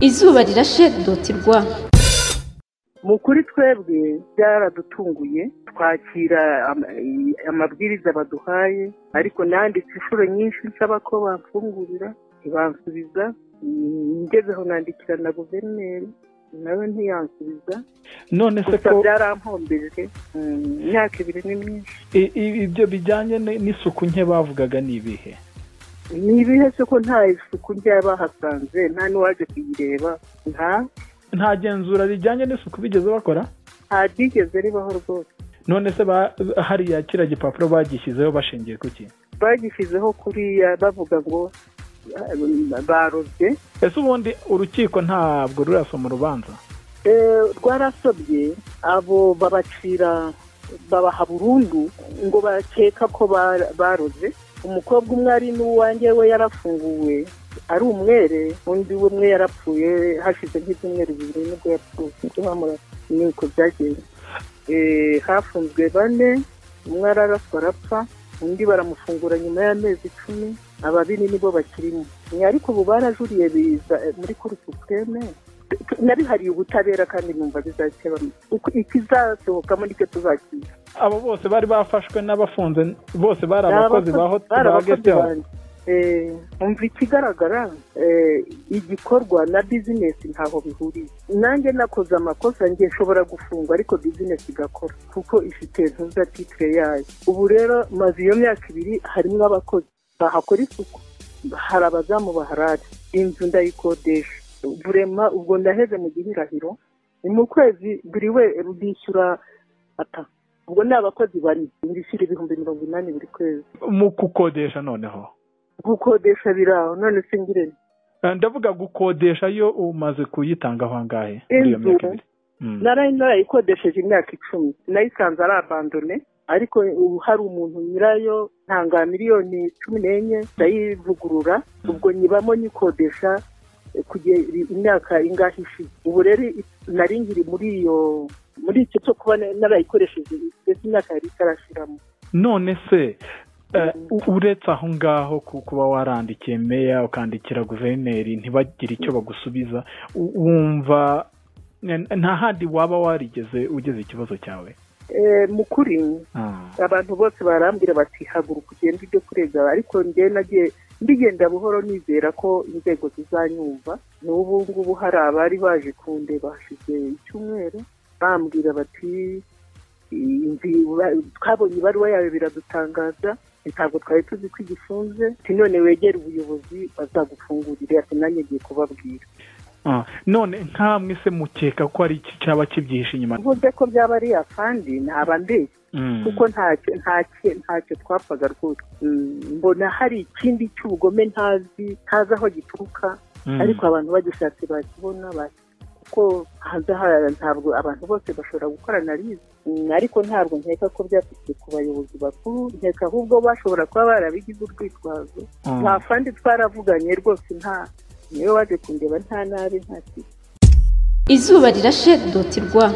izuba rirashe doti rwa mu kuri twebwe byaradutunguye twakira ama- amabwiriza baduhaye ariko nanditse inshuro nyinshi nsaba ko bamfungurira ntibansubiza ngezeho nandikira na guverineri nawe ntiyansubiza. None se gusa ko byarampombeje Mm, imyaka ibiri ni myinshi. Ibyo bijyanye n'isuku nke bavugaga ni ibihe? Ni ibihe ko nta isuku njya bahasanze nta n'uwaje kuyireba nta? Nta genzura rijyanye n'isuku bigeze bakora? Nta ryigeze ribaho rwose. None se hariya kiriya gipapuro bagishyizeho bashingiye ku ki? Bagishyizeho kuriya bavuga ngo barobye. Ese ubundi urukiko ntabwo rurasoma urubanza? Eh, rwarasobye abo babacira babaha burundu ngo bakeka ko ba- baroze umukobwa umwe ari n'uwanjye we yarafunguwe ari umwere undi we umwe yarapfuye hashize nk'ibyumweru bibiri ni bwo yapfuye. Nibwo bamurasa ni uko byagenze Eh, hafunzwe bane umwe araraswa arapfa undi baramufungura nyuma y'amezi icumi ababiri nibo bakirimo. Ariko ubu barajuriye biza eh, muri kuri supreme. Nabihariye ubutabera kandi numva bizakeba Uko- ikizasohokamo ni cyo tuzakiza. Abo bose bari bafashwe n'abafunze bose bari abakozi ba hot- bari ba. Eh, umva ikigaragara eh, igikorwa na bizinesi ntaho bihuriye. Nanjye nakoze amakosa njye nshobora gufungwa ariko bizinesi igakora kuko ifite ntuza titire yayo. Ubu rero maze iyo myaka ibiri harimo abakozi bahakora isuku. Hari abazamu baharari inzu ndayikodesha. Burema ubwo ndaheze mu gihirahiro ni mu kwezi buri we bishyura ata ubwo ni abakozi bane bishyura ibihumbi mirongo inani buri kwezi. Mu gukodesha noneho? Gukodesha biraho none se ngirente Eh, ndavuga gukodesha yo umaze kuyitangaho angahe muri iyo myaka ibiri? Mm. narayi narayikodesheje imyaka icumi. Nayisanze ari abandone. Ariko ubu hari umuntu nyirayo ntanga miliyoni cumi n'enye ndayivugurura. Ubwo nyibamo nyikodesha eh, kugera imyaka ingahe ishize ubu rero nari nkiri muri iyo muri icyo cyo kuba na- narayikoresheje ndetse imyaka yari itarashiramo. None se eh, uretse aho ngaho ku- kuba warandikiye meya ukandikira guverineri ntibagire icyo bagusubiza wumva nta handi waba warigeze ugeze ikibazo cyawe? Eh, mu kuri Ah. abantu bose barambwira bati haguruka ugende ujye kurega. Ariko njye nagiye mbigenda buhoro nizera ko inzego zizanyumva. N'ubu ngubu hari abari baje kundeba hashize icyumweru. Bambwira bati "Inzi- ba- twabonye ibaruwa yawe biradutangaza ntabwo twari tuzi ko igifunze none wegere ubuyobozi bazagufungurire ati nanjye ngiye kubabwira Ah. none nkamwe se mukeka ko ari iki cyaba kibyihishe inyuma mvuze ko byaba ari afandi ntaba mbeshya Mm. kuko ntacyo ntacyo ntacyo twapfaga rwose Mm, mbona hari ikindi cy'ubugome ntazi ntazi aho gituruka Mm. ariko abantu bagishatse bakibona baki- kuko hanze aha ntabwo abantu bose bashobora gukora analize Mm, ariko ntabwo nkeka ko byaturutse ku bayobozi bakuru nkeka ahubwo bashobora kuba barabigize urwitwazo. Mm. nta fandi twaravuganye rwose nta ni we waje kundeba nta nabi nta kibi. Izuba rirashe doti rwa.